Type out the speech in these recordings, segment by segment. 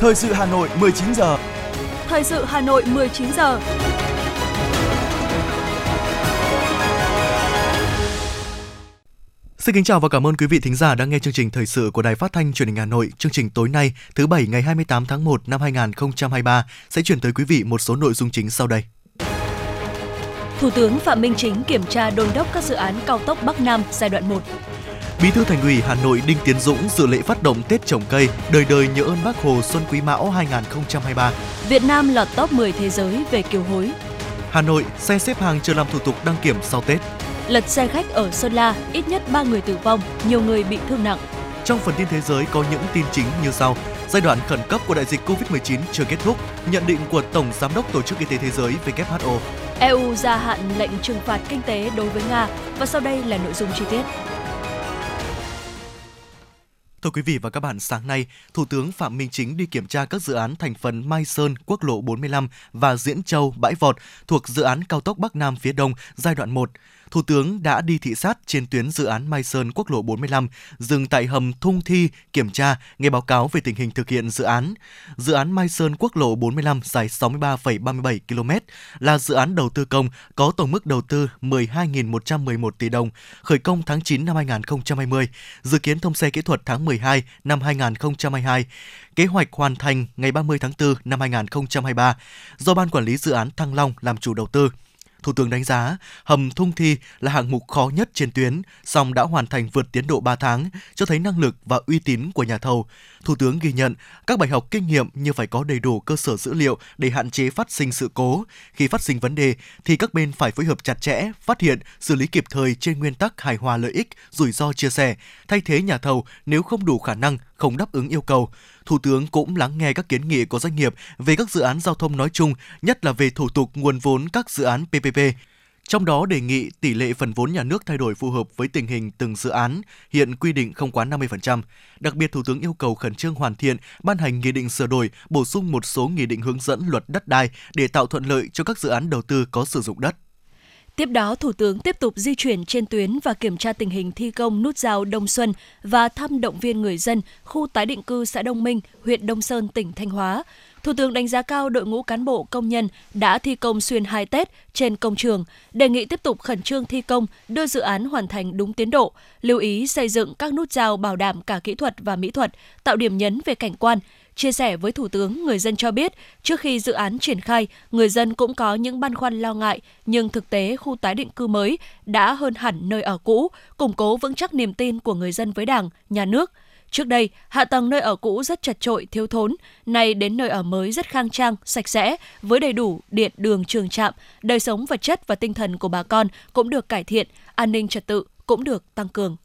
Thời sự Hà Nội 19 giờ. Thời sự Hà Nội 19 giờ. Xin kính chào và cảm ơn quý vị thính giả đang nghe chương trình thời sự của Đài Phát thanh Truyền hình Hà Nội. Chương trình tối nay, thứ bảy ngày 28 tháng 1 năm 2023 sẽ chuyển tới quý vị một số nội dung chính sau đây. Thủ tướng Phạm Minh Chính kiểm tra đôn đốc các dự án cao tốc Bắc Nam giai đoạn 1. Bí thư Thành ủy Hà Nội Đinh Tiến Dũng dự lễ phát động Tết trồng cây, đời đời nhớ ơn Bác Hồ Xuân Quý Mão 2023. Việt Nam lọt top 10 thế giới về kiều hối. Hà Nội xe xếp hàng chờ làm thủ tục đăng kiểm sau Tết. Lật xe khách ở Sơn La, ít nhất 3 người tử vong, nhiều người bị thương nặng. Trong phần tin thế giới có những tin chính như sau. Giai đoạn khẩn cấp của đại dịch Covid-19 chưa kết thúc, nhận định của Tổng Giám đốc Tổ chức Y tế Thế giới WHO. EU gia hạn lệnh trừng phạt kinh tế đối với Nga và sau đây là nội dung chi tiết. Thưa quý vị và các bạn, sáng nay, Thủ tướng Phạm Minh Chính đi kiểm tra các dự án thành phần Mai Sơn, Quốc lộ 45 và Diễn Châu, Bãi Vọt thuộc dự án cao tốc Bắc Nam phía Đông giai đoạn 1. Thủ tướng đã đi thị sát trên tuyến dự án Mai Sơn quốc lộ 45, dừng tại hầm Thung Thi kiểm tra, nghe báo cáo về tình hình thực hiện dự án. Dự án Mai Sơn quốc lộ 45 dài 63,37 km là dự án đầu tư công có tổng mức đầu tư 12.111 tỷ đồng, khởi công tháng 9 năm 2020, dự kiến thông xe kỹ thuật tháng 12 năm 2022 kế hoạch hoàn thành ngày 30 tháng 4 năm 2023 do Ban Quản lý Dự án Thăng Long làm chủ đầu tư. Thủ tướng đánh giá hầm Thung Thi là hạng mục khó nhất trên tuyến, song đã hoàn thành vượt tiến độ 3 tháng, cho thấy năng lực và uy tín của nhà thầu. Thủ tướng ghi nhận các bài học kinh nghiệm như phải có đầy đủ cơ sở dữ liệu để hạn chế phát sinh sự cố. Khi phát sinh vấn đề thì các bên phải phối hợp chặt chẽ, phát hiện, xử lý kịp thời trên nguyên tắc hài hòa lợi ích, rủi ro chia sẻ, thay thế nhà thầu nếu không đủ khả năng, không đáp ứng yêu cầu. Thủ tướng cũng lắng nghe các kiến nghị của doanh nghiệp về các dự án giao thông nói chung, nhất là về thủ tục nguồn vốn các dự án PPP. Trong đó đề nghị tỷ lệ phần vốn nhà nước thay đổi phù hợp với tình hình từng dự án, hiện quy định không quá 50%. Đặc biệt, Thủ tướng yêu cầu khẩn trương hoàn thiện, ban hành nghị định sửa đổi, bổ sung một số nghị định hướng dẫn luật đất đai để tạo thuận lợi cho các dự án đầu tư có sử dụng đất. Tiếp đó, Thủ tướng tiếp tục di chuyển trên tuyến và kiểm tra tình hình thi công nút giao Đông Xuân và thăm động viên người dân khu tái định cư xã Đông Minh, huyện Đông Sơn, tỉnh Thanh Hóa. Thủ tướng đánh giá cao đội ngũ cán bộ công nhân đã thi công xuyên hai Tết trên công trường, đề nghị tiếp tục khẩn trương thi công, đưa dự án hoàn thành đúng tiến độ, lưu ý xây dựng các nút giao bảo đảm cả kỹ thuật và mỹ thuật, tạo điểm nhấn về cảnh quan, Chia sẻ với Thủ tướng, người dân cho biết, trước khi dự án triển khai, người dân cũng có những băn khoăn lo ngại, nhưng thực tế khu tái định cư mới đã hơn hẳn nơi ở cũ, củng cố vững chắc niềm tin của người dân với Đảng, nhà nước. Trước đây, hạ tầng nơi ở cũ rất chật trội, thiếu thốn, nay đến nơi ở mới rất khang trang, sạch sẽ, với đầy đủ điện, đường, trường trạm, đời sống vật chất và tinh thần của bà con cũng được cải thiện, an ninh trật tự cũng được tăng cường.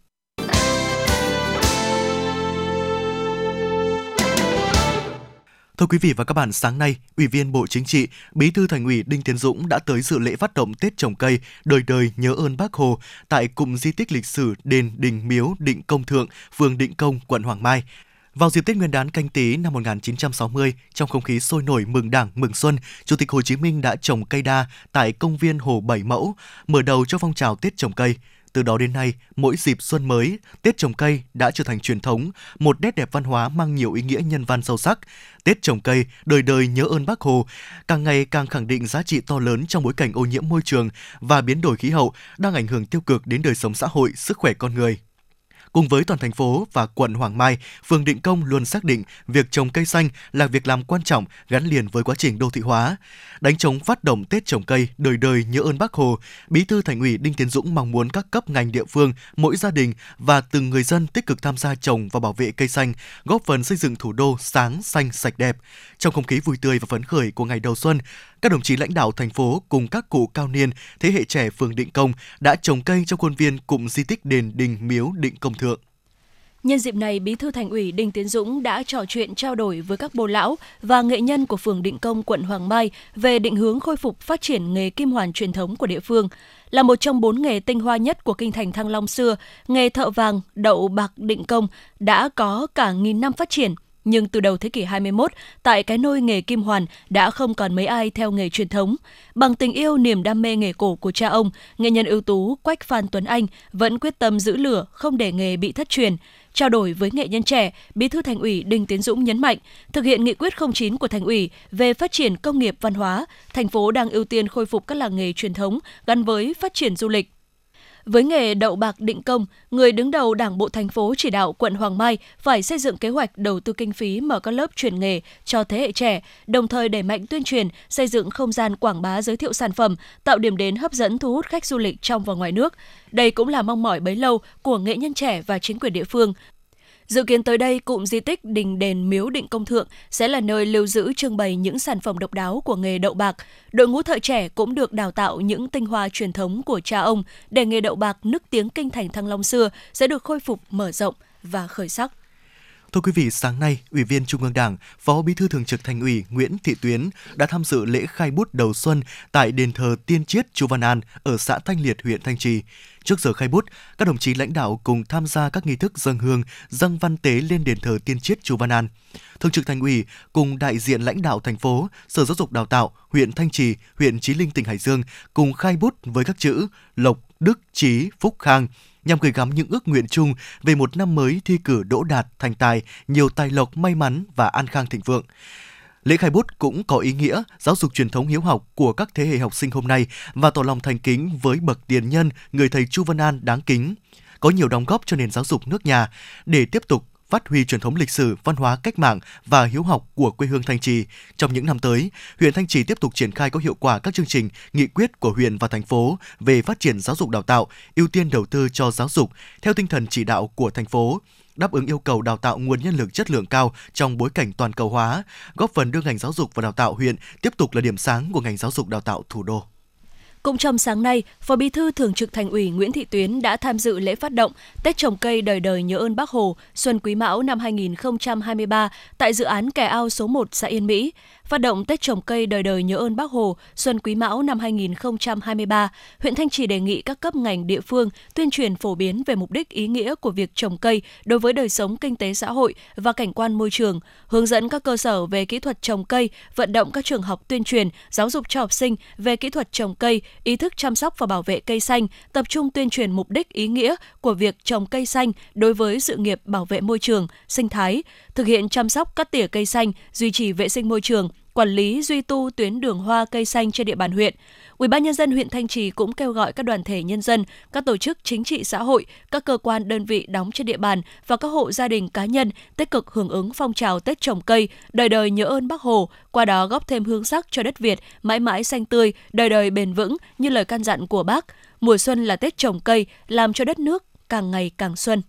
Thưa quý vị và các bạn, sáng nay, Ủy viên Bộ Chính trị, Bí thư Thành ủy Đinh Tiến Dũng đã tới dự lễ phát động Tết trồng cây đời đời nhớ ơn Bác Hồ tại cụm di tích lịch sử đền Đình Miếu Định Công Thượng, phường Định Công, quận Hoàng Mai. Vào dịp Tết Nguyên đán canh tí năm 1960, trong không khí sôi nổi mừng Đảng, mừng xuân, Chủ tịch Hồ Chí Minh đã trồng cây đa tại công viên Hồ Bảy Mẫu, mở đầu cho phong trào Tết trồng cây. Từ đó đến nay, mỗi dịp xuân mới, Tết trồng cây đã trở thành truyền thống, một nét đẹp văn hóa mang nhiều ý nghĩa nhân văn sâu sắc. Tết trồng cây, đời đời nhớ ơn Bác Hồ, càng ngày càng khẳng định giá trị to lớn trong bối cảnh ô nhiễm môi trường và biến đổi khí hậu đang ảnh hưởng tiêu cực đến đời sống xã hội, sức khỏe con người. Cùng với toàn thành phố và quận Hoàng Mai, phường Định Công luôn xác định việc trồng cây xanh là việc làm quan trọng gắn liền với quá trình đô thị hóa. Đánh chống phát động Tết trồng cây đời đời nhớ ơn Bác Hồ, Bí thư Thành ủy Đinh Tiến Dũng mong muốn các cấp ngành địa phương, mỗi gia đình và từng người dân tích cực tham gia trồng và bảo vệ cây xanh, góp phần xây dựng thủ đô sáng, xanh, sạch đẹp. Trong không khí vui tươi và phấn khởi của ngày đầu xuân, các đồng chí lãnh đạo thành phố cùng các cụ cao niên, thế hệ trẻ phường Định Công đã trồng cây trong khuôn viên cụm di tích đền Đình Miếu Định Công Thượng. Nhân dịp này, Bí thư Thành ủy Đinh Tiến Dũng đã trò chuyện trao đổi với các bồ lão và nghệ nhân của phường Định Công, quận Hoàng Mai về định hướng khôi phục phát triển nghề kim hoàn truyền thống của địa phương. Là một trong bốn nghề tinh hoa nhất của kinh thành Thăng Long xưa, nghề thợ vàng, đậu bạc định công đã có cả nghìn năm phát triển. Nhưng từ đầu thế kỷ 21, tại cái nôi nghề kim hoàn đã không còn mấy ai theo nghề truyền thống. Bằng tình yêu niềm đam mê nghề cổ của cha ông, nghệ nhân ưu tú Quách Phan Tuấn Anh vẫn quyết tâm giữ lửa, không để nghề bị thất truyền. Trao đổi với nghệ nhân trẻ, Bí thư Thành ủy Đinh Tiến Dũng nhấn mạnh, thực hiện nghị quyết 09 của Thành ủy về phát triển công nghiệp văn hóa, thành phố đang ưu tiên khôi phục các làng nghề truyền thống gắn với phát triển du lịch, với nghề đậu bạc định công, người đứng đầu Đảng bộ thành phố chỉ đạo quận Hoàng Mai phải xây dựng kế hoạch đầu tư kinh phí mở các lớp truyền nghề cho thế hệ trẻ, đồng thời đẩy mạnh tuyên truyền, xây dựng không gian quảng bá giới thiệu sản phẩm, tạo điểm đến hấp dẫn thu hút khách du lịch trong và ngoài nước. Đây cũng là mong mỏi bấy lâu của nghệ nhân trẻ và chính quyền địa phương. Dự kiến tới đây, cụm di tích Đình Đền Miếu Định Công Thượng sẽ là nơi lưu giữ trưng bày những sản phẩm độc đáo của nghề đậu bạc. Đội ngũ thợ trẻ cũng được đào tạo những tinh hoa truyền thống của cha ông để nghề đậu bạc nức tiếng kinh thành Thăng Long xưa sẽ được khôi phục mở rộng và khởi sắc. Thưa quý vị, sáng nay, Ủy viên Trung ương Đảng, Phó Bí thư Thường trực Thành ủy Nguyễn Thị Tuyến đã tham dự lễ khai bút đầu xuân tại đền thờ Tiên Chiết Chu Văn An ở xã Thanh Liệt, huyện Thanh Trì. Trước giờ khai bút, các đồng chí lãnh đạo cùng tham gia các nghi thức dâng hương, dâng văn tế lên đền thờ Tiên triết Chu Văn An. Thường trực Thành ủy cùng đại diện lãnh đạo thành phố, Sở Giáo dục Đào tạo, huyện Thanh Trì, huyện Chí Linh tỉnh Hải Dương cùng khai bút với các chữ Lộc, Đức, Chí, Phúc Khang nhằm gửi gắm những ước nguyện chung về một năm mới thi cử đỗ đạt, thành tài, nhiều tài lộc, may mắn và an khang thịnh vượng. Lễ khai bút cũng có ý nghĩa giáo dục truyền thống hiếu học của các thế hệ học sinh hôm nay và tỏ lòng thành kính với bậc tiền nhân, người thầy Chu Văn An đáng kính, có nhiều đóng góp cho nền giáo dục nước nhà để tiếp tục phát huy truyền thống lịch sử, văn hóa cách mạng và hiếu học của quê hương Thanh Trì. Trong những năm tới, huyện Thanh Trì tiếp tục triển khai có hiệu quả các chương trình, nghị quyết của huyện và thành phố về phát triển giáo dục đào tạo, ưu tiên đầu tư cho giáo dục theo tinh thần chỉ đạo của thành phố đáp ứng yêu cầu đào tạo nguồn nhân lực chất lượng cao trong bối cảnh toàn cầu hóa, góp phần đưa ngành giáo dục và đào tạo huyện tiếp tục là điểm sáng của ngành giáo dục đào tạo thủ đô. Cũng trong sáng nay, Phó Bí thư Thường trực Thành ủy Nguyễn Thị Tuyến đã tham dự lễ phát động Tết trồng cây đời đời nhớ ơn Bác Hồ Xuân Quý Mão năm 2023 tại dự án Kẻ Ao số 1 xã Yên Mỹ. Phát động Tết trồng cây đời đời nhớ ơn Bác Hồ Xuân Quý Mão năm 2023, huyện Thanh Trì đề nghị các cấp ngành địa phương tuyên truyền phổ biến về mục đích ý nghĩa của việc trồng cây đối với đời sống kinh tế xã hội và cảnh quan môi trường, hướng dẫn các cơ sở về kỹ thuật trồng cây, vận động các trường học tuyên truyền, giáo dục cho học sinh về kỹ thuật trồng cây, ý thức chăm sóc và bảo vệ cây xanh, tập trung tuyên truyền mục đích ý nghĩa của việc trồng cây xanh đối với sự nghiệp bảo vệ môi trường, sinh thái, thực hiện chăm sóc cắt tỉa cây xanh, duy trì vệ sinh môi trường, quản lý duy tu tuyến đường hoa cây xanh trên địa bàn huyện. Ủy ban nhân dân huyện Thanh Trì cũng kêu gọi các đoàn thể nhân dân, các tổ chức chính trị xã hội, các cơ quan đơn vị đóng trên địa bàn và các hộ gia đình cá nhân tích cực hưởng ứng phong trào Tết trồng cây, đời đời nhớ ơn Bác Hồ, qua đó góp thêm hương sắc cho đất Việt mãi mãi xanh tươi, đời đời bền vững như lời căn dặn của Bác. Mùa xuân là Tết trồng cây, làm cho đất nước càng ngày càng xuân.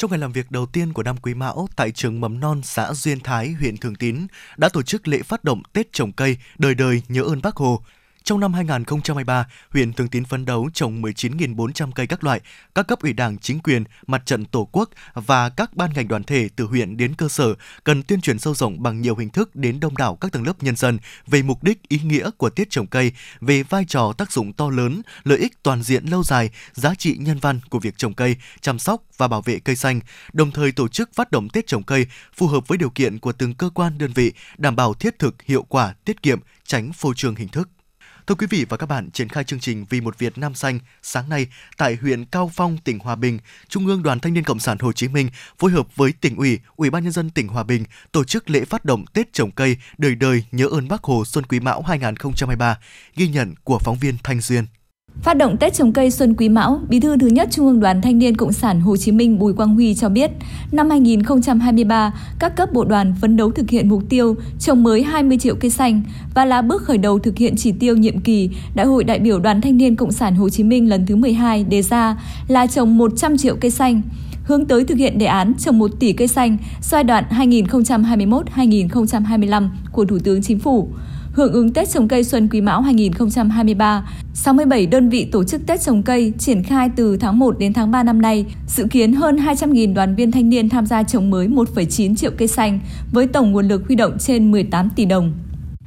Trong ngày làm việc đầu tiên của năm Quý Mão tại trường mầm non xã Duyên Thái, huyện Thường Tín đã tổ chức lễ phát động Tết trồng cây đời đời nhớ ơn Bác Hồ trong năm 2023, huyện Thường Tín phấn đấu trồng 19.400 cây các loại. Các cấp ủy đảng, chính quyền, mặt trận tổ quốc và các ban ngành đoàn thể từ huyện đến cơ sở cần tuyên truyền sâu rộng bằng nhiều hình thức đến đông đảo các tầng lớp nhân dân về mục đích, ý nghĩa của tiết trồng cây, về vai trò tác dụng to lớn, lợi ích toàn diện lâu dài, giá trị nhân văn của việc trồng cây, chăm sóc và bảo vệ cây xanh, đồng thời tổ chức phát động Tết trồng cây phù hợp với điều kiện của từng cơ quan đơn vị, đảm bảo thiết thực, hiệu quả, tiết kiệm, tránh phô trương hình thức. Thưa quý vị và các bạn, triển khai chương trình Vì một Việt Nam xanh sáng nay tại huyện Cao Phong, tỉnh Hòa Bình, Trung ương Đoàn Thanh niên Cộng sản Hồ Chí Minh phối hợp với tỉnh ủy, Ủy ban nhân dân tỉnh Hòa Bình tổ chức lễ phát động Tết trồng cây đời đời nhớ ơn Bác Hồ Xuân Quý Mão 2023, ghi nhận của phóng viên Thanh Duyên. Phát động Tết trồng cây Xuân Quý Mão, Bí thư thứ nhất Trung ương Đoàn Thanh niên Cộng sản Hồ Chí Minh Bùi Quang Huy cho biết, năm 2023, các cấp bộ đoàn phấn đấu thực hiện mục tiêu trồng mới 20 triệu cây xanh và là bước khởi đầu thực hiện chỉ tiêu nhiệm kỳ Đại hội đại biểu Đoàn Thanh niên Cộng sản Hồ Chí Minh lần thứ 12 đề ra là trồng 100 triệu cây xanh hướng tới thực hiện đề án trồng 1 tỷ cây xanh giai đoạn 2021-2025 của Thủ tướng Chính phủ. Hưởng ứng Tết trồng cây Xuân Quý Mão 2023, 67 đơn vị tổ chức Tết trồng cây triển khai từ tháng 1 đến tháng 3 năm nay, dự kiến hơn 200.000 đoàn viên thanh niên tham gia trồng mới 1,9 triệu cây xanh với tổng nguồn lực huy động trên 18 tỷ đồng.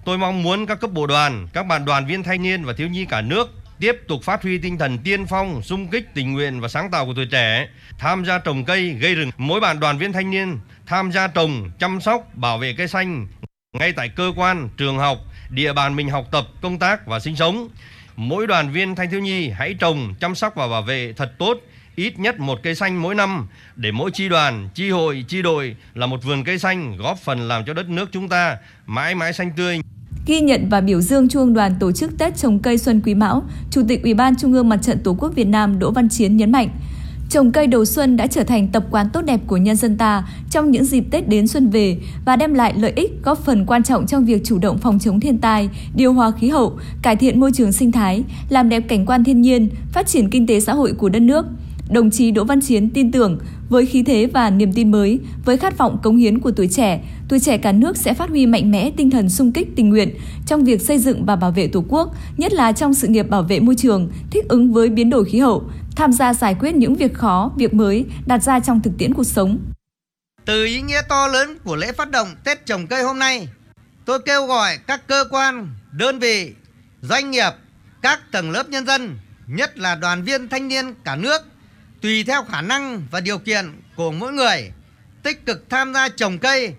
Tôi mong muốn các cấp bộ đoàn, các bạn đoàn viên thanh niên và thiếu nhi cả nước tiếp tục phát huy tinh thần tiên phong, sung kích, tình nguyện và sáng tạo của tuổi trẻ, tham gia trồng cây, gây rừng. Mỗi bạn đoàn viên thanh niên tham gia trồng, chăm sóc, bảo vệ cây xanh ngay tại cơ quan, trường học, địa bàn mình học tập, công tác và sinh sống. Mỗi đoàn viên thanh thiếu nhi hãy trồng, chăm sóc và bảo vệ thật tốt ít nhất một cây xanh mỗi năm để mỗi chi đoàn, chi hội, chi đội là một vườn cây xanh góp phần làm cho đất nước chúng ta mãi mãi xanh tươi. Ghi nhận và biểu dương Trung ương Đoàn tổ chức Tết trồng cây Xuân Quý Mão, Chủ tịch Ủy ban Trung ương Mặt trận Tổ quốc Việt Nam Đỗ Văn Chiến nhấn mạnh, Trồng cây đầu xuân đã trở thành tập quán tốt đẹp của nhân dân ta trong những dịp Tết đến xuân về và đem lại lợi ích góp phần quan trọng trong việc chủ động phòng chống thiên tai, điều hòa khí hậu, cải thiện môi trường sinh thái, làm đẹp cảnh quan thiên nhiên, phát triển kinh tế xã hội của đất nước. Đồng chí Đỗ Văn Chiến tin tưởng với khí thế và niềm tin mới, với khát vọng cống hiến của tuổi trẻ, tuổi trẻ cả nước sẽ phát huy mạnh mẽ tinh thần sung kích tình nguyện trong việc xây dựng và bảo vệ Tổ quốc, nhất là trong sự nghiệp bảo vệ môi trường, thích ứng với biến đổi khí hậu, tham gia giải quyết những việc khó, việc mới đặt ra trong thực tiễn cuộc sống. Từ ý nghĩa to lớn của lễ phát động Tết trồng cây hôm nay, tôi kêu gọi các cơ quan, đơn vị, doanh nghiệp, các tầng lớp nhân dân, nhất là đoàn viên thanh niên cả nước tùy theo khả năng và điều kiện của mỗi người, tích cực tham gia trồng cây,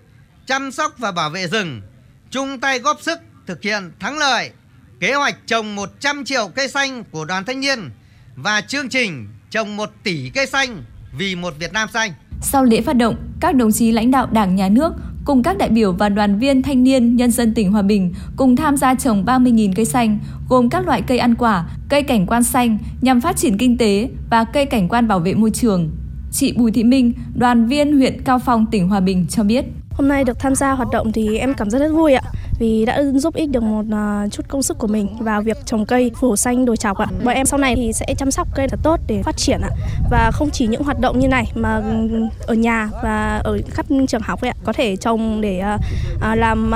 chăm sóc và bảo vệ rừng, chung tay góp sức thực hiện thắng lợi kế hoạch trồng 100 triệu cây xanh của đoàn thanh niên và chương trình trồng 1 tỷ cây xanh vì một Việt Nam xanh. Sau lễ phát động, các đồng chí lãnh đạo Đảng, Nhà nước cùng các đại biểu và đoàn viên thanh niên nhân dân tỉnh Hòa Bình cùng tham gia trồng 30.000 cây xanh, gồm các loại cây ăn quả, cây cảnh quan xanh nhằm phát triển kinh tế và cây cảnh quan bảo vệ môi trường. Chị Bùi Thị Minh, đoàn viên huyện Cao Phong, tỉnh Hòa Bình cho biết. Hôm nay được tham gia hoạt động thì em cảm giác rất vui ạ vì đã giúp ích được một à, chút công sức của mình vào việc trồng cây phủ xanh đồi chọc ạ. Bọn em sau này thì sẽ chăm sóc cây thật tốt để phát triển ạ. Và không chỉ những hoạt động như này mà ừ, ở nhà và ở khắp trường học ấy ạ, có thể trồng để à, à, làm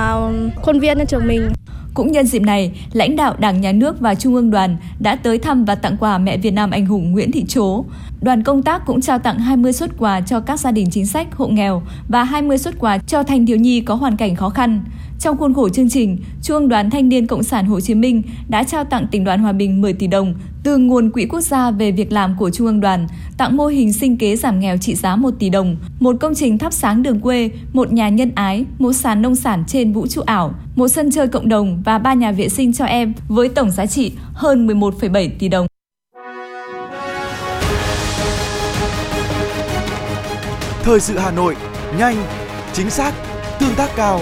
khuôn viên cho trường mình. Cũng nhân dịp này, lãnh đạo Đảng, Nhà nước và Trung ương đoàn đã tới thăm và tặng quà mẹ Việt Nam anh hùng Nguyễn Thị Chố. Đoàn công tác cũng trao tặng 20 xuất quà cho các gia đình chính sách, hộ nghèo và 20 xuất quà cho thanh thiếu nhi có hoàn cảnh khó khăn. Trong khuôn khổ chương trình, Trung đoàn Thanh niên Cộng sản Hồ Chí Minh đã trao tặng tỉnh đoàn Hòa Bình 10 tỷ đồng từ nguồn quỹ quốc gia về việc làm của Trung ương đoàn, tặng mô hình sinh kế giảm nghèo trị giá 1 tỷ đồng, một công trình thắp sáng đường quê, một nhà nhân ái, một sàn nông sản trên vũ trụ ảo, một sân chơi cộng đồng và ba nhà vệ sinh cho em với tổng giá trị hơn 11,7 tỷ đồng. Thời sự Hà Nội, nhanh, chính xác, tương tác cao.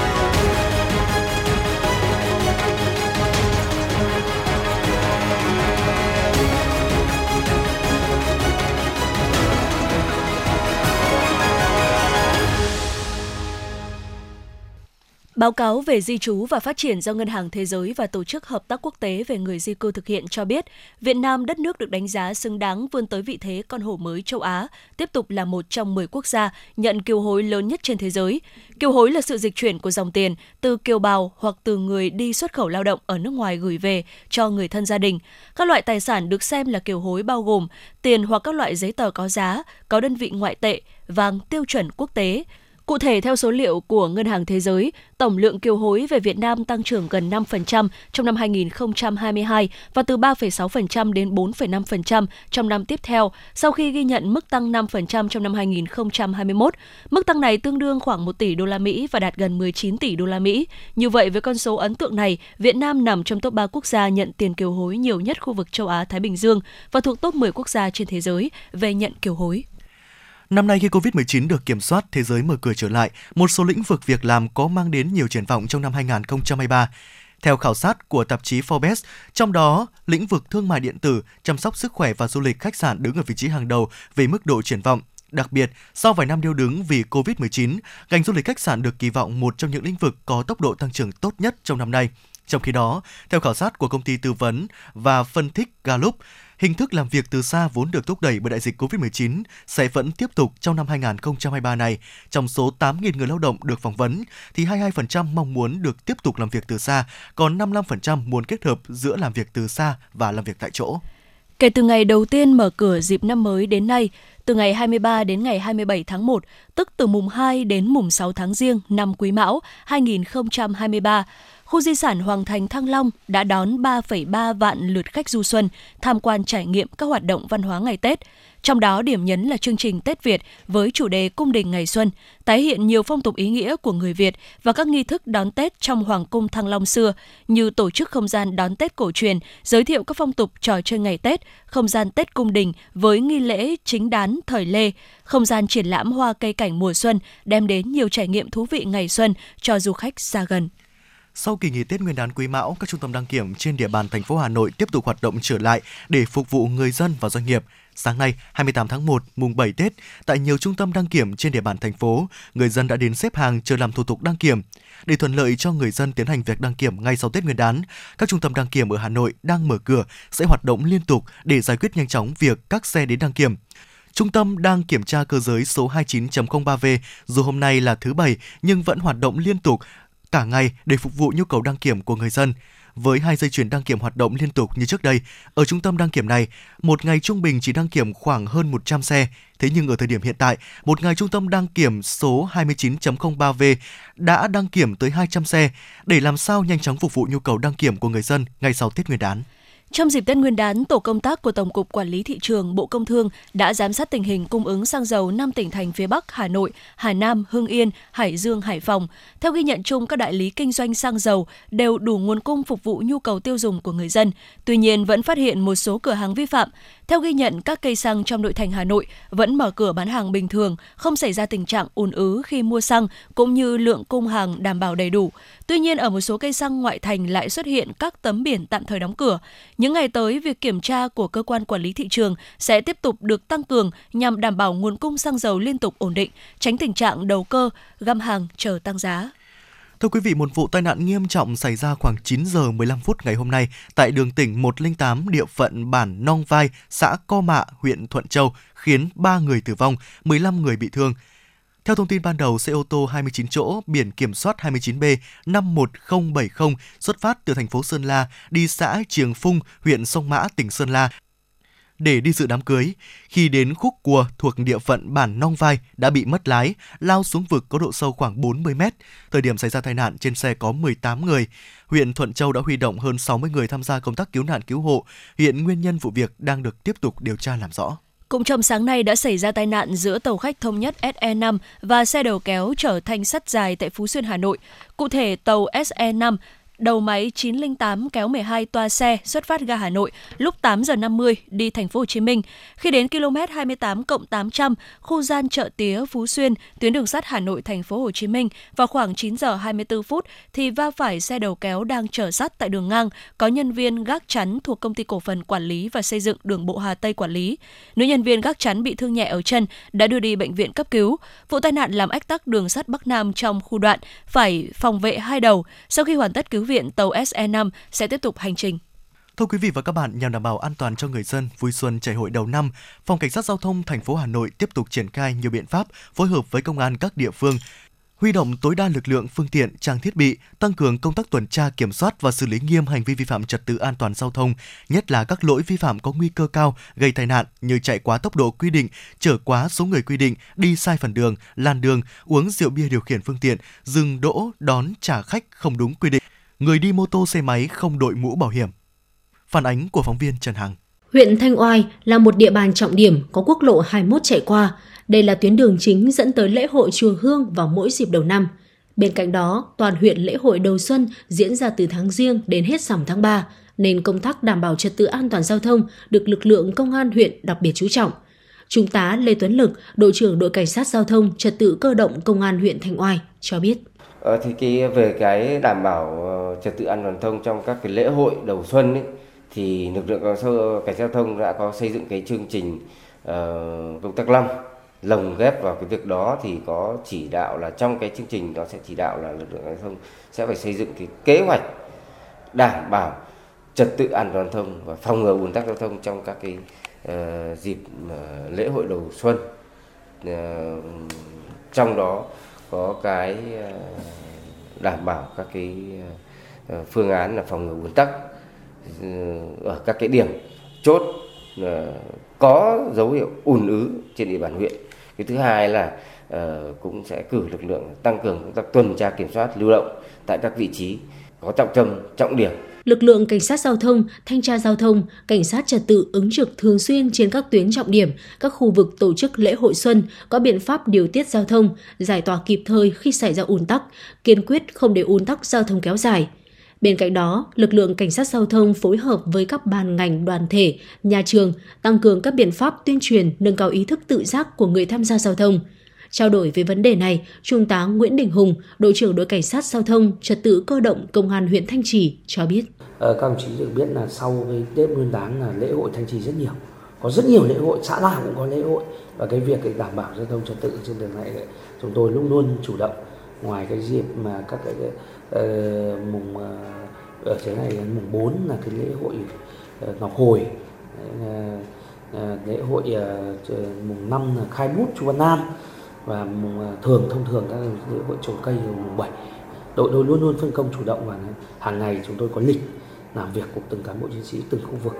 Báo cáo về di trú và phát triển do Ngân hàng Thế giới và Tổ chức Hợp tác Quốc tế về người di cư thực hiện cho biết, Việt Nam, đất nước được đánh giá xứng đáng vươn tới vị thế con hổ mới châu Á, tiếp tục là một trong 10 quốc gia nhận kiều hối lớn nhất trên thế giới. Kiều hối là sự dịch chuyển của dòng tiền từ kiều bào hoặc từ người đi xuất khẩu lao động ở nước ngoài gửi về cho người thân gia đình. Các loại tài sản được xem là kiều hối bao gồm tiền hoặc các loại giấy tờ có giá, có đơn vị ngoại tệ, vàng tiêu chuẩn quốc tế, Cụ thể, theo số liệu của Ngân hàng Thế giới, tổng lượng kiều hối về Việt Nam tăng trưởng gần 5% trong năm 2022 và từ 3,6% đến 4,5% trong năm tiếp theo, sau khi ghi nhận mức tăng 5% trong năm 2021. Mức tăng này tương đương khoảng 1 tỷ đô la Mỹ và đạt gần 19 tỷ đô la Mỹ. Như vậy, với con số ấn tượng này, Việt Nam nằm trong top 3 quốc gia nhận tiền kiều hối nhiều nhất khu vực châu Á-Thái Bình Dương và thuộc top 10 quốc gia trên thế giới về nhận kiều hối. Năm nay khi Covid-19 được kiểm soát, thế giới mở cửa trở lại, một số lĩnh vực việc làm có mang đến nhiều triển vọng trong năm 2023. Theo khảo sát của tạp chí Forbes, trong đó, lĩnh vực thương mại điện tử, chăm sóc sức khỏe và du lịch khách sạn đứng ở vị trí hàng đầu về mức độ triển vọng. Đặc biệt, sau vài năm điêu đứng vì Covid-19, ngành du lịch khách sạn được kỳ vọng một trong những lĩnh vực có tốc độ tăng trưởng tốt nhất trong năm nay. Trong khi đó, theo khảo sát của công ty tư vấn và phân tích Gallup, Hình thức làm việc từ xa vốn được thúc đẩy bởi đại dịch COVID-19 sẽ vẫn tiếp tục trong năm 2023 này. Trong số 8.000 người lao động được phỏng vấn, thì 22% mong muốn được tiếp tục làm việc từ xa, còn 55% muốn kết hợp giữa làm việc từ xa và làm việc tại chỗ. Kể từ ngày đầu tiên mở cửa dịp năm mới đến nay, từ ngày 23 đến ngày 27 tháng 1, tức từ mùng 2 đến mùng 6 tháng Giêng năm Quý Mão 2023, khu di sản Hoàng Thành Thăng Long đã đón 3,3 vạn lượt khách du xuân tham quan trải nghiệm các hoạt động văn hóa ngày Tết. Trong đó điểm nhấn là chương trình Tết Việt với chủ đề Cung đình ngày xuân, tái hiện nhiều phong tục ý nghĩa của người Việt và các nghi thức đón Tết trong Hoàng cung Thăng Long xưa như tổ chức không gian đón Tết cổ truyền, giới thiệu các phong tục trò chơi ngày Tết, không gian Tết cung đình với nghi lễ chính đán thời Lê, không gian triển lãm hoa cây cảnh mùa xuân đem đến nhiều trải nghiệm thú vị ngày xuân cho du khách xa gần. Sau kỳ nghỉ Tết Nguyên đán Quý Mão, các trung tâm đăng kiểm trên địa bàn thành phố Hà Nội tiếp tục hoạt động trở lại để phục vụ người dân và doanh nghiệp. Sáng nay, 28 tháng 1, mùng 7 Tết, tại nhiều trung tâm đăng kiểm trên địa bàn thành phố, người dân đã đến xếp hàng chờ làm thủ tục đăng kiểm. Để thuận lợi cho người dân tiến hành việc đăng kiểm ngay sau Tết Nguyên đán, các trung tâm đăng kiểm ở Hà Nội đang mở cửa sẽ hoạt động liên tục để giải quyết nhanh chóng việc các xe đến đăng kiểm. Trung tâm đang kiểm tra cơ giới số 29.03V dù hôm nay là thứ bảy nhưng vẫn hoạt động liên tục cả ngày để phục vụ nhu cầu đăng kiểm của người dân. Với hai dây chuyền đăng kiểm hoạt động liên tục như trước đây, ở trung tâm đăng kiểm này, một ngày trung bình chỉ đăng kiểm khoảng hơn 100 xe. Thế nhưng ở thời điểm hiện tại, một ngày trung tâm đăng kiểm số 29.03V đã đăng kiểm tới 200 xe để làm sao nhanh chóng phục vụ nhu cầu đăng kiểm của người dân ngay sau Tết Nguyên đán. Trong dịp Tết Nguyên đán, tổ công tác của Tổng cục Quản lý thị trường Bộ Công Thương đã giám sát tình hình cung ứng xăng dầu 5 tỉnh thành phía Bắc, Hà Nội, Hà Nam, Hưng Yên, Hải Dương, Hải Phòng. Theo ghi nhận chung, các đại lý kinh doanh xăng dầu đều đủ nguồn cung phục vụ nhu cầu tiêu dùng của người dân. Tuy nhiên, vẫn phát hiện một số cửa hàng vi phạm. Theo ghi nhận, các cây xăng trong nội thành Hà Nội vẫn mở cửa bán hàng bình thường, không xảy ra tình trạng ùn ứ khi mua xăng cũng như lượng cung hàng đảm bảo đầy đủ. Tuy nhiên, ở một số cây xăng ngoại thành lại xuất hiện các tấm biển tạm thời đóng cửa. Những ngày tới, việc kiểm tra của cơ quan quản lý thị trường sẽ tiếp tục được tăng cường nhằm đảm bảo nguồn cung xăng dầu liên tục ổn định, tránh tình trạng đầu cơ, găm hàng chờ tăng giá. Thưa quý vị, một vụ tai nạn nghiêm trọng xảy ra khoảng 9 giờ 15 phút ngày hôm nay tại đường tỉnh 108 địa phận bản Nong Vai, xã Co Mạ, huyện Thuận Châu, khiến 3 người tử vong, 15 người bị thương. Theo thông tin ban đầu, xe ô tô 29 chỗ biển kiểm soát 29B 51070 xuất phát từ thành phố Sơn La đi xã Triềng Phung, huyện Sông Mã, tỉnh Sơn La để đi dự đám cưới. Khi đến khúc cua thuộc địa phận bản Nong Vai đã bị mất lái, lao xuống vực có độ sâu khoảng 40 mét. Thời điểm xảy ra tai nạn, trên xe có 18 người. Huyện Thuận Châu đã huy động hơn 60 người tham gia công tác cứu nạn cứu hộ. Hiện nguyên nhân vụ việc đang được tiếp tục điều tra làm rõ. Cũng trong sáng nay đã xảy ra tai nạn giữa tàu khách thống nhất SE5 và xe đầu kéo chở thanh sắt dài tại Phú Xuyên, Hà Nội. Cụ thể, tàu SE5 đầu máy 908 kéo 12 toa xe xuất phát ga Hà Nội lúc 8 giờ 50 đi thành phố Hồ Chí Minh. Khi đến km 28 cộng 800, khu gian chợ tía Phú Xuyên, tuyến đường sắt Hà Nội thành phố Hồ Chí Minh vào khoảng 9 giờ 24 phút thì va phải xe đầu kéo đang chở sắt tại đường ngang có nhân viên gác chắn thuộc công ty cổ phần quản lý và xây dựng đường bộ Hà Tây quản lý. Nữ nhân viên gác chắn bị thương nhẹ ở chân đã đưa đi bệnh viện cấp cứu. Vụ tai nạn làm ách tắc đường sắt Bắc Nam trong khu đoạn phải phòng vệ hai đầu. Sau khi hoàn tất cứu viện, tàu SE5 sẽ tiếp tục hành trình. Thưa quý vị và các bạn, nhằm đảm bảo an toàn cho người dân vui xuân chảy hội đầu năm, Phòng Cảnh sát Giao thông thành phố Hà Nội tiếp tục triển khai nhiều biện pháp phối hợp với công an các địa phương huy động tối đa lực lượng, phương tiện, trang thiết bị, tăng cường công tác tuần tra kiểm soát và xử lý nghiêm hành vi vi phạm trật tự an toàn giao thông, nhất là các lỗi vi phạm có nguy cơ cao gây tai nạn như chạy quá tốc độ quy định, chở quá số người quy định, đi sai phần đường, làn đường, uống rượu bia điều khiển phương tiện, dừng đỗ, đón trả khách không đúng quy định người đi mô tô xe máy không đội mũ bảo hiểm. Phản ánh của phóng viên Trần Hằng. Huyện Thanh Oai là một địa bàn trọng điểm có quốc lộ 21 chạy qua. Đây là tuyến đường chính dẫn tới lễ hội chùa Hương vào mỗi dịp đầu năm. Bên cạnh đó, toàn huyện lễ hội đầu xuân diễn ra từ tháng riêng đến hết rằm tháng 3, nên công tác đảm bảo trật tự an toàn giao thông được lực lượng công an huyện đặc biệt chú trọng. Trung tá Lê Tuấn Lực, đội trưởng đội cảnh sát giao thông trật tự cơ động công an huyện Thanh Oai cho biết. Ờ, thì cái về cái đảm bảo ờ, trật tự an toàn thông trong các cái lễ hội đầu xuân ấy, thì lực lượng cảnh sát giao thông đã có xây dựng cái chương trình uh, công tác năm lồng ghép vào cái việc đó thì có chỉ đạo là trong cái chương trình đó sẽ chỉ đạo là lực lượng giao thông sẽ phải xây dựng cái kế hoạch đảm bảo trật tự an toàn thông và phòng ngừa ùn tắc giao thông trong các cái uh, dịp uh, lễ hội đầu xuân. Uh, trong đó có cái ờ, đảm bảo các cái ờ, phương án là phòng ngừa ùn tắc ờ, ở các cái điểm chốt có dấu hiệu ùn ứ trên địa bàn huyện. Cái thứ hai là cũng sẽ cử lực lượng tăng cường công tác tuần tra kiểm soát lưu động tại các vị trí có trọng tâm, trọng điểm lực lượng cảnh sát giao thông, thanh tra giao thông, cảnh sát trật tự ứng trực thường xuyên trên các tuyến trọng điểm, các khu vực tổ chức lễ hội xuân, có biện pháp điều tiết giao thông, giải tỏa kịp thời khi xảy ra ùn tắc, kiên quyết không để ùn tắc giao thông kéo dài. Bên cạnh đó, lực lượng cảnh sát giao thông phối hợp với các ban ngành đoàn thể, nhà trường tăng cường các biện pháp tuyên truyền, nâng cao ý thức tự giác của người tham gia giao thông – Trao đổi về vấn đề này, Trung tá Nguyễn Đình Hùng, đội trưởng đội cảnh sát giao thông trật tự cơ động công an huyện Thanh Trì cho biết. Ờ, các đồng chí được biết là sau cái Tết Nguyên đán là lễ hội Thanh Trì rất nhiều. Có rất nhiều lễ hội, xã nào cũng có lễ hội và cái việc cái đảm bảo giao thông trật tự trên đường này chúng tôi luôn luôn chủ động ngoài cái dịp mà các cái, cái uh, mùng uh, ở thế này mùng 4 là cái lễ hội uh, Ngọc Hồi uh, uh, lễ hội uh, mùng 5 là khai bút Chu Văn Nam và ừ, thường, thông thường các lễ hội trồng cây mùng 7 đội tôi luôn luôn phân công chủ động và hàng ngày chúng tôi có lịch làm việc của từng cán bộ chiến sĩ, từng khu vực.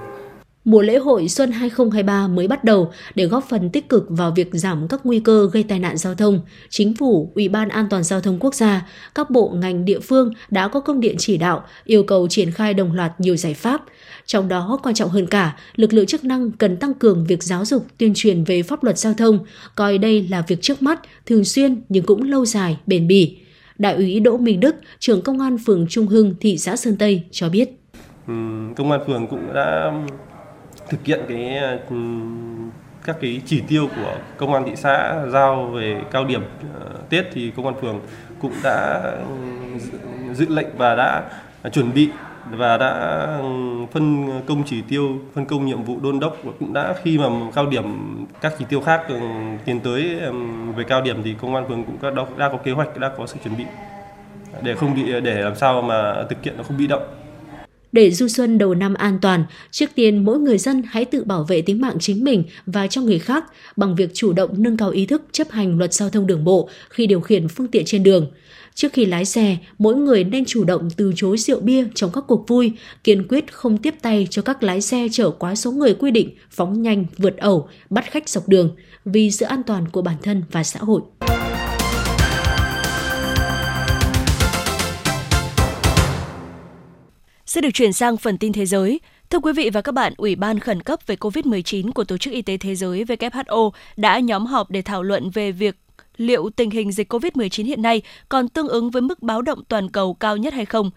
Mùa lễ hội Xuân 2023 mới bắt đầu để góp phần tích cực vào việc giảm các nguy cơ gây tai nạn giao thông. Chính phủ, Ủy ban An toàn giao thông quốc gia, các bộ ngành địa phương đã có công điện chỉ đạo yêu cầu triển khai đồng loạt nhiều giải pháp. Trong đó quan trọng hơn cả, lực lượng chức năng cần tăng cường việc giáo dục, tuyên truyền về pháp luật giao thông, coi đây là việc trước mắt, thường xuyên nhưng cũng lâu dài, bền bỉ. Đại úy Đỗ Minh Đức, trưởng công an phường Trung Hưng, thị xã Sơn Tây cho biết. Ừ, công an phường cũng đã thực hiện cái ờ, các cái chỉ tiêu của công an thị xã giao về cao điểm ờ, Tết thì công an phường cũng đã ừ, dự lệnh và đã chuẩn bị và đã ừ, phân công chỉ tiêu, phân công nhiệm vụ đôn đốc và cũng đã khi mà cao điểm các chỉ tiêu khác ừ, tiến tới về cao điểm thì công an phường cũng đã, đã có kế hoạch, đã có sự chuẩn bị để không bị để làm sao mà thực hiện nó không bị động. Để du xuân đầu năm an toàn, trước tiên mỗi người dân hãy tự bảo vệ tính mạng chính mình và cho người khác bằng việc chủ động nâng cao ý thức chấp hành luật giao thông đường bộ khi điều khiển phương tiện trên đường. Trước khi lái xe, mỗi người nên chủ động từ chối rượu bia trong các cuộc vui, kiên quyết không tiếp tay cho các lái xe chở quá số người quy định, phóng nhanh, vượt ẩu, bắt khách dọc đường, vì sự an toàn của bản thân và xã hội. Sẽ được chuyển sang phần tin thế giới. Thưa quý vị và các bạn, Ủy ban khẩn cấp về COVID-19 của Tổ chức Y tế Thế giới WHO đã nhóm họp để thảo luận về việc liệu tình hình dịch COVID-19 hiện nay còn tương ứng với mức báo động toàn cầu cao nhất hay không.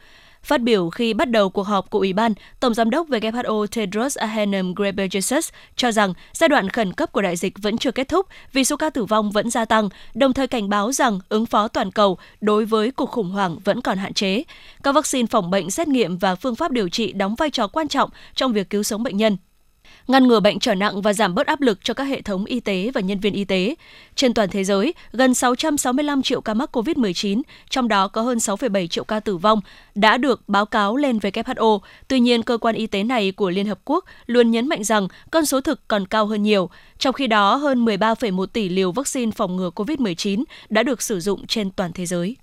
Phát biểu khi bắt đầu cuộc họp của Ủy ban, Tổng giám đốc WHO Tedros Adhanom Ghebreyesus cho rằng giai đoạn khẩn cấp của đại dịch vẫn chưa kết thúc vì số ca tử vong vẫn gia tăng, đồng thời cảnh báo rằng ứng phó toàn cầu đối với cuộc khủng hoảng vẫn còn hạn chế. Các vaccine phòng bệnh, xét nghiệm và phương pháp điều trị đóng vai trò quan trọng trong việc cứu sống bệnh nhân ngăn ngừa bệnh trở nặng và giảm bớt áp lực cho các hệ thống y tế và nhân viên y tế. Trên toàn thế giới, gần 665 triệu ca mắc COVID-19, trong đó có hơn 6,7 triệu ca tử vong, đã được báo cáo lên WHO. Tuy nhiên, cơ quan y tế này của Liên Hợp Quốc luôn nhấn mạnh rằng con số thực còn cao hơn nhiều. Trong khi đó, hơn 13,1 tỷ liều vaccine phòng ngừa COVID-19 đã được sử dụng trên toàn thế giới.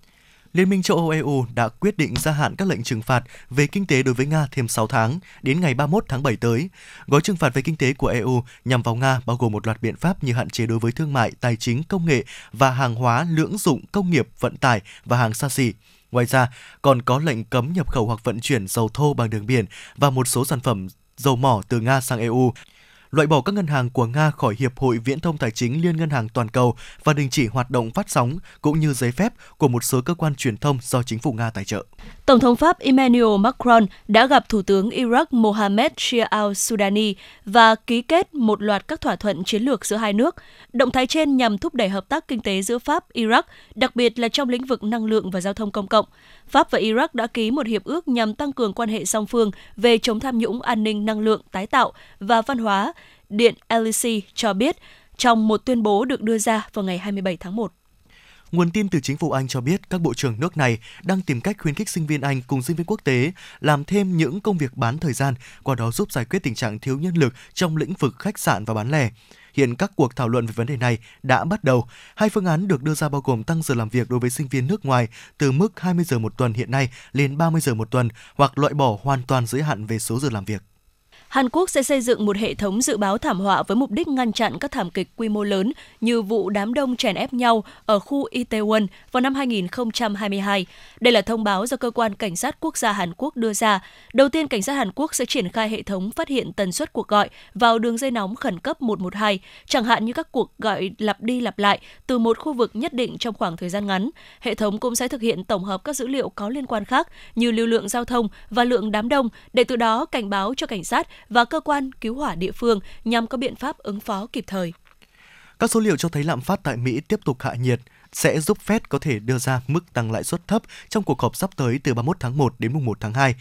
Liên minh châu Âu EU đã quyết định gia hạn các lệnh trừng phạt về kinh tế đối với Nga thêm 6 tháng, đến ngày 31 tháng 7 tới. Gói trừng phạt về kinh tế của EU nhằm vào Nga bao gồm một loạt biện pháp như hạn chế đối với thương mại, tài chính, công nghệ và hàng hóa lưỡng dụng công nghiệp, vận tải và hàng xa xỉ. Ngoài ra, còn có lệnh cấm nhập khẩu hoặc vận chuyển dầu thô bằng đường biển và một số sản phẩm dầu mỏ từ Nga sang EU loại bỏ các ngân hàng của Nga khỏi Hiệp hội Viễn thông Tài chính Liên ngân hàng toàn cầu và đình chỉ hoạt động phát sóng cũng như giấy phép của một số cơ quan truyền thông do chính phủ Nga tài trợ. Tổng thống Pháp Emmanuel Macron đã gặp Thủ tướng Iraq Mohamed Shia al-Sudani và ký kết một loạt các thỏa thuận chiến lược giữa hai nước. Động thái trên nhằm thúc đẩy hợp tác kinh tế giữa Pháp, Iraq, đặc biệt là trong lĩnh vực năng lượng và giao thông công cộng. Pháp và Iraq đã ký một hiệp ước nhằm tăng cường quan hệ song phương về chống tham nhũng, an ninh năng lượng, tái tạo và văn hóa. Điện LEC cho biết trong một tuyên bố được đưa ra vào ngày 27 tháng 1. Nguồn tin từ chính phủ Anh cho biết các bộ trưởng nước này đang tìm cách khuyến khích sinh viên Anh cùng sinh viên quốc tế làm thêm những công việc bán thời gian, qua đó giúp giải quyết tình trạng thiếu nhân lực trong lĩnh vực khách sạn và bán lẻ. Hiện các cuộc thảo luận về vấn đề này đã bắt đầu. Hai phương án được đưa ra bao gồm tăng giờ làm việc đối với sinh viên nước ngoài từ mức 20 giờ một tuần hiện nay lên 30 giờ một tuần hoặc loại bỏ hoàn toàn giới hạn về số giờ làm việc. Hàn Quốc sẽ xây dựng một hệ thống dự báo thảm họa với mục đích ngăn chặn các thảm kịch quy mô lớn như vụ đám đông chèn ép nhau ở khu Itaewon vào năm 2022. Đây là thông báo do cơ quan cảnh sát quốc gia Hàn Quốc đưa ra. Đầu tiên, cảnh sát Hàn Quốc sẽ triển khai hệ thống phát hiện tần suất cuộc gọi vào đường dây nóng khẩn cấp 112, chẳng hạn như các cuộc gọi lặp đi lặp lại từ một khu vực nhất định trong khoảng thời gian ngắn. Hệ thống cũng sẽ thực hiện tổng hợp các dữ liệu có liên quan khác như lưu lượng giao thông và lượng đám đông để từ đó cảnh báo cho cảnh sát và cơ quan cứu hỏa địa phương nhằm có biện pháp ứng phó kịp thời. Các số liệu cho thấy lạm phát tại Mỹ tiếp tục hạ nhiệt, sẽ giúp Fed có thể đưa ra mức tăng lãi suất thấp trong cuộc họp sắp tới từ 31 tháng 1 đến mùng 1 tháng 2.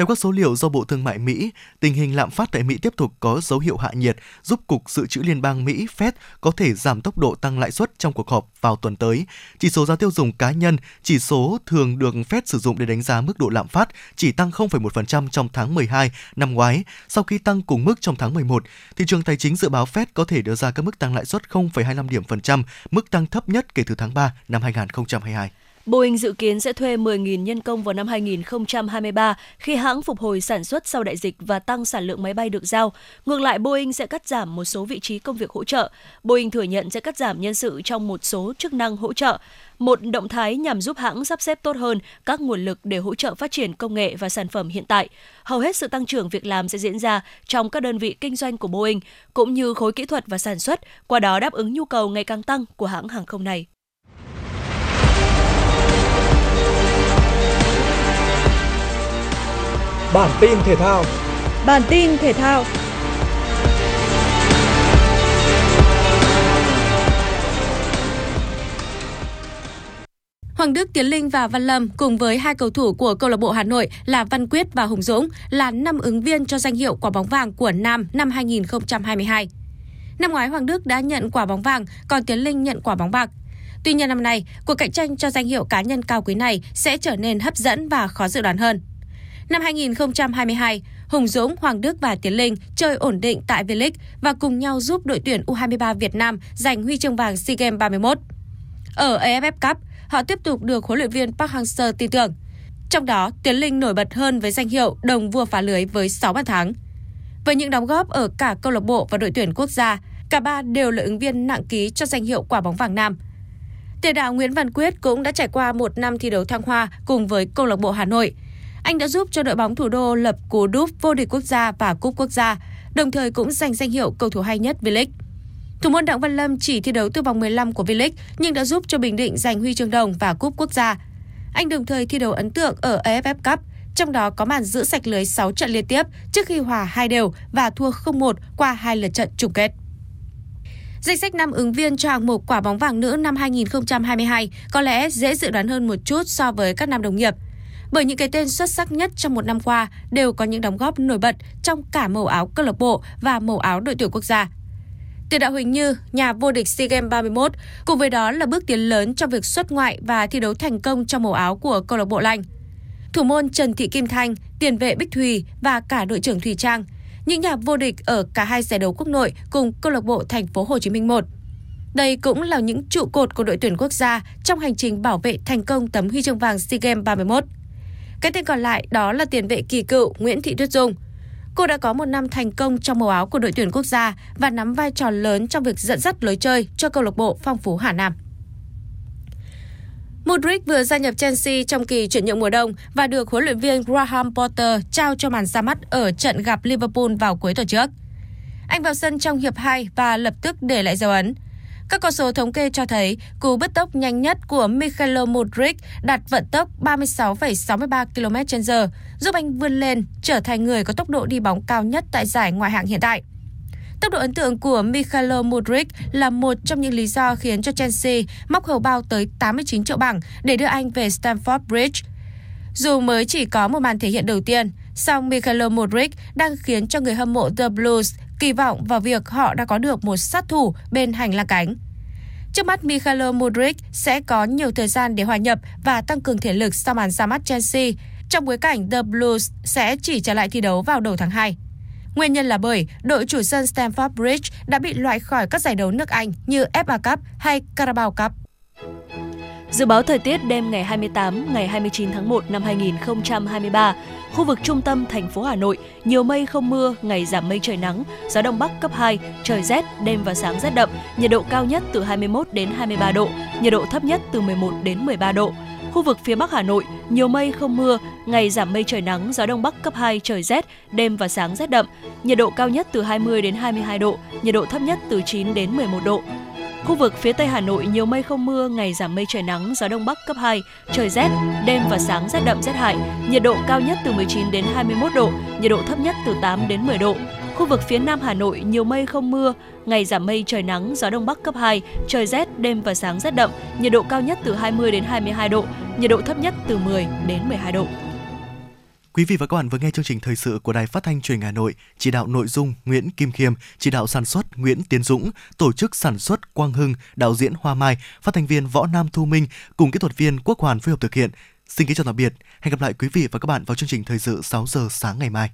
Theo các số liệu do Bộ Thương mại Mỹ, tình hình lạm phát tại Mỹ tiếp tục có dấu hiệu hạ nhiệt, giúp Cục Dự trữ Liên bang Mỹ Fed có thể giảm tốc độ tăng lãi suất trong cuộc họp vào tuần tới. Chỉ số giá tiêu dùng cá nhân, chỉ số thường được Fed sử dụng để đánh giá mức độ lạm phát, chỉ tăng 0,1% trong tháng 12 năm ngoái, sau khi tăng cùng mức trong tháng 11. Thị trường tài chính dự báo Fed có thể đưa ra các mức tăng lãi suất 0,25 điểm phần trăm, mức tăng thấp nhất kể từ tháng 3 năm 2022. Boeing dự kiến sẽ thuê 10.000 nhân công vào năm 2023 khi hãng phục hồi sản xuất sau đại dịch và tăng sản lượng máy bay được giao. Ngược lại, Boeing sẽ cắt giảm một số vị trí công việc hỗ trợ. Boeing thừa nhận sẽ cắt giảm nhân sự trong một số chức năng hỗ trợ, một động thái nhằm giúp hãng sắp xếp tốt hơn các nguồn lực để hỗ trợ phát triển công nghệ và sản phẩm hiện tại. Hầu hết sự tăng trưởng việc làm sẽ diễn ra trong các đơn vị kinh doanh của Boeing, cũng như khối kỹ thuật và sản xuất, qua đó đáp ứng nhu cầu ngày càng tăng của hãng hàng không này. Bản tin thể thao. Bản tin thể thao. Hoàng Đức Tiến Linh và Văn Lâm cùng với hai cầu thủ của câu lạc bộ Hà Nội là Văn Quyết và Hùng Dũng là năm ứng viên cho danh hiệu quả bóng vàng của Nam năm 2022. Năm ngoái Hoàng Đức đã nhận quả bóng vàng, còn Tiến Linh nhận quả bóng bạc. Tuy nhiên năm nay, cuộc cạnh tranh cho danh hiệu cá nhân cao quý này sẽ trở nên hấp dẫn và khó dự đoán hơn. Năm 2022, Hùng Dũng, Hoàng Đức và Tiến Linh chơi ổn định tại V-League và cùng nhau giúp đội tuyển U23 Việt Nam giành huy chương vàng SEA Games 31. Ở AFF Cup, họ tiếp tục được huấn luyện viên Park Hang-seo tin tưởng. Trong đó, Tiến Linh nổi bật hơn với danh hiệu đồng vua phá lưới với 6 bàn thắng. Với những đóng góp ở cả câu lạc bộ và đội tuyển quốc gia, cả ba đều là ứng viên nặng ký cho danh hiệu quả bóng vàng nam. Tiền đạo Nguyễn Văn Quyết cũng đã trải qua một năm thi đấu thăng hoa cùng với câu lạc bộ Hà Nội – anh đã giúp cho đội bóng thủ đô lập cú đúp vô địch quốc gia và cúp quốc gia, đồng thời cũng giành danh hiệu cầu thủ hay nhất V-League. Thủ môn Đặng Văn Lâm chỉ thi đấu từ vòng 15 của V-League nhưng đã giúp cho Bình Định giành huy chương đồng và cúp quốc gia. Anh đồng thời thi đấu ấn tượng ở AFF Cup, trong đó có màn giữ sạch lưới 6 trận liên tiếp trước khi hòa hai đều và thua 0-1 qua hai lượt trận chung kết. Danh sách năm ứng viên cho hạng mục quả bóng vàng nữ năm 2022 có lẽ dễ dự đoán hơn một chút so với các năm đồng nghiệp – bởi những cái tên xuất sắc nhất trong một năm qua đều có những đóng góp nổi bật trong cả màu áo câu lạc bộ và màu áo đội tuyển quốc gia. Tiền đạo Huỳnh Như, nhà vô địch SEA Games 31, cùng với đó là bước tiến lớn trong việc xuất ngoại và thi đấu thành công trong màu áo của câu lạc bộ Lanh. Thủ môn Trần Thị Kim Thanh, tiền vệ Bích Thùy và cả đội trưởng Thùy Trang, những nhà vô địch ở cả hai giải đấu quốc nội cùng câu lạc bộ Thành phố Hồ Chí Minh 1. Đây cũng là những trụ cột của đội tuyển quốc gia trong hành trình bảo vệ thành công tấm huy chương vàng SEA Games 31. Cái tên còn lại đó là tiền vệ kỳ cựu Nguyễn Thị Tuyết Dung. Cô đã có một năm thành công trong màu áo của đội tuyển quốc gia và nắm vai trò lớn trong việc dẫn dắt lối chơi cho câu lạc bộ phong phú Hà Nam. Mudrik vừa gia nhập Chelsea trong kỳ chuyển nhượng mùa đông và được huấn luyện viên Graham Potter trao cho màn ra mắt ở trận gặp Liverpool vào cuối tuần trước. Anh vào sân trong hiệp 2 và lập tức để lại dấu ấn. Các con số thống kê cho thấy cú bứt tốc nhanh nhất của Mikhailo Modric đạt vận tốc 36,63 km/h, giúp anh vươn lên trở thành người có tốc độ đi bóng cao nhất tại giải ngoại hạng hiện tại. Tốc độ ấn tượng của Mikhailo Mudrik là một trong những lý do khiến cho Chelsea móc hầu bao tới 89 triệu bảng để đưa anh về Stamford Bridge. Dù mới chỉ có một màn thể hiện đầu tiên, song Mikhailo Mudrik đang khiến cho người hâm mộ The Blues kỳ vọng vào việc họ đã có được một sát thủ bên hành lang cánh. Trước mắt Mikhailo Mudrik sẽ có nhiều thời gian để hòa nhập và tăng cường thể lực sau màn ra mắt Chelsea, trong bối cảnh The Blues sẽ chỉ trở lại thi đấu vào đầu tháng 2. Nguyên nhân là bởi đội chủ sân Stamford Bridge đã bị loại khỏi các giải đấu nước Anh như FA Cup hay Carabao Cup. Dự báo thời tiết đêm ngày 28, ngày 29 tháng 1 năm 2023, khu vực trung tâm thành phố Hà Nội nhiều mây không mưa, ngày giảm mây trời nắng, gió đông bắc cấp 2, trời rét, đêm và sáng rét đậm, nhiệt độ cao nhất từ 21 đến 23 độ, nhiệt độ thấp nhất từ 11 đến 13 độ. Khu vực phía Bắc Hà Nội, nhiều mây không mưa, ngày giảm mây trời nắng, gió đông bắc cấp 2, trời rét, đêm và sáng rét đậm, nhiệt độ cao nhất từ 20 đến 22 độ, nhiệt độ thấp nhất từ 9 đến 11 độ. Khu vực phía Tây Hà Nội nhiều mây không mưa, ngày giảm mây trời nắng, gió đông bắc cấp 2, trời rét, đêm và sáng rét đậm rét hại, nhiệt độ cao nhất từ 19 đến 21 độ, nhiệt độ thấp nhất từ 8 đến 10 độ. Khu vực phía Nam Hà Nội nhiều mây không mưa, ngày giảm mây trời nắng, gió đông bắc cấp 2, trời rét, đêm và sáng rét đậm, nhiệt độ cao nhất từ 20 đến 22 độ, nhiệt độ thấp nhất từ 10 đến 12 độ. Quý vị và các bạn vừa nghe chương trình thời sự của Đài Phát thanh Truyền hình Hà Nội, chỉ đạo nội dung Nguyễn Kim Khiêm, chỉ đạo sản xuất Nguyễn Tiến Dũng, tổ chức sản xuất Quang Hưng, đạo diễn Hoa Mai, phát thanh viên Võ Nam Thu Minh cùng kỹ thuật viên Quốc Hoàn phối hợp thực hiện. Xin kính chào tạm biệt. Hẹn gặp lại quý vị và các bạn vào chương trình thời sự 6 giờ sáng ngày mai.